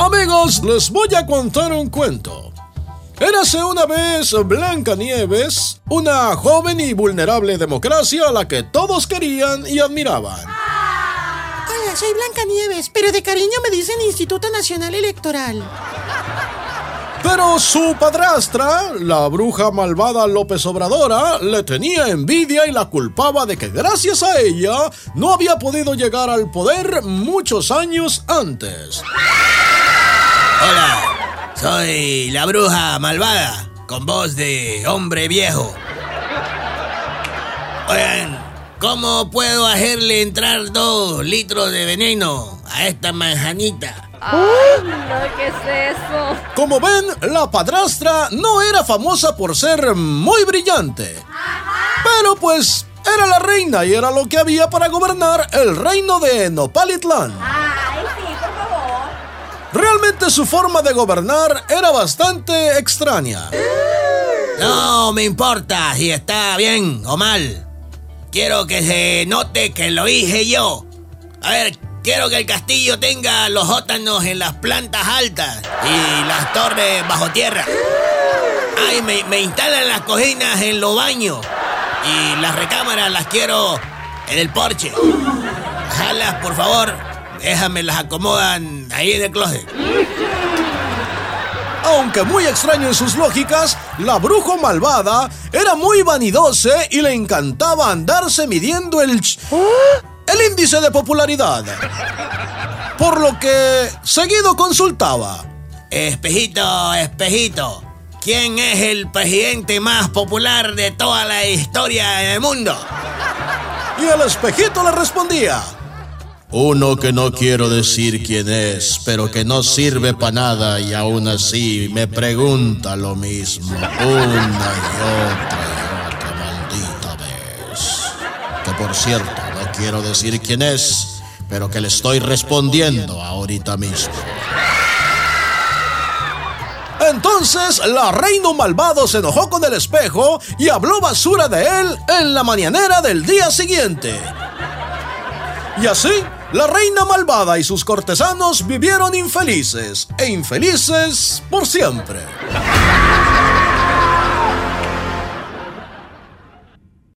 Amigos, les voy a contar un cuento. Érase una vez Blancanieves, una joven y vulnerable democracia a la que todos querían y admiraban. Hola, soy Blancanieves, pero de cariño me dicen Instituto Nacional Electoral. Pero su padrastra, la bruja malvada López Obradora, le tenía envidia y la culpaba de que gracias a ella no había podido llegar al poder muchos años antes. Hola, soy la bruja malvada, con voz de hombre viejo. Oigan, ¿cómo puedo hacerle entrar dos litros de veneno a esta manjanita? Ay, no, ¿qué es eso? Como ven, la padrastra no era famosa por ser muy brillante. Pero pues era la reina y era lo que había para gobernar el reino de Nopalitlán. Favor. Realmente su forma de gobernar era bastante extraña. No me importa si está bien o mal. Quiero que se note que lo hice yo. A ver, quiero que el castillo tenga los sótanos en las plantas altas y las torres bajo tierra. Ay, me, me instalan las cocinas en los baños y las recámaras las quiero en el porche. Jalas, por favor, déjame las acomodan ahí en el closet. Aunque muy extraño en sus lógicas, la bruja malvada era muy vanidosa y le encantaba andarse midiendo el, ch- el índice de popularidad. Por lo que seguido consultaba. Espejito, espejito, ¿quién es el presidente más popular de toda la historia del mundo? Y el espejito le respondía. Uno que no quiero decir quién es, pero que no sirve para nada y aún así me pregunta lo mismo una y otra y otra maldita vez. Que por cierto, no quiero decir quién es, pero que le estoy respondiendo ahorita mismo. Entonces la reina malvado se enojó con el espejo y habló basura de él en la mañanera del día siguiente. Y así, la reina malvada y sus cortesanos vivieron infelices e infelices por siempre.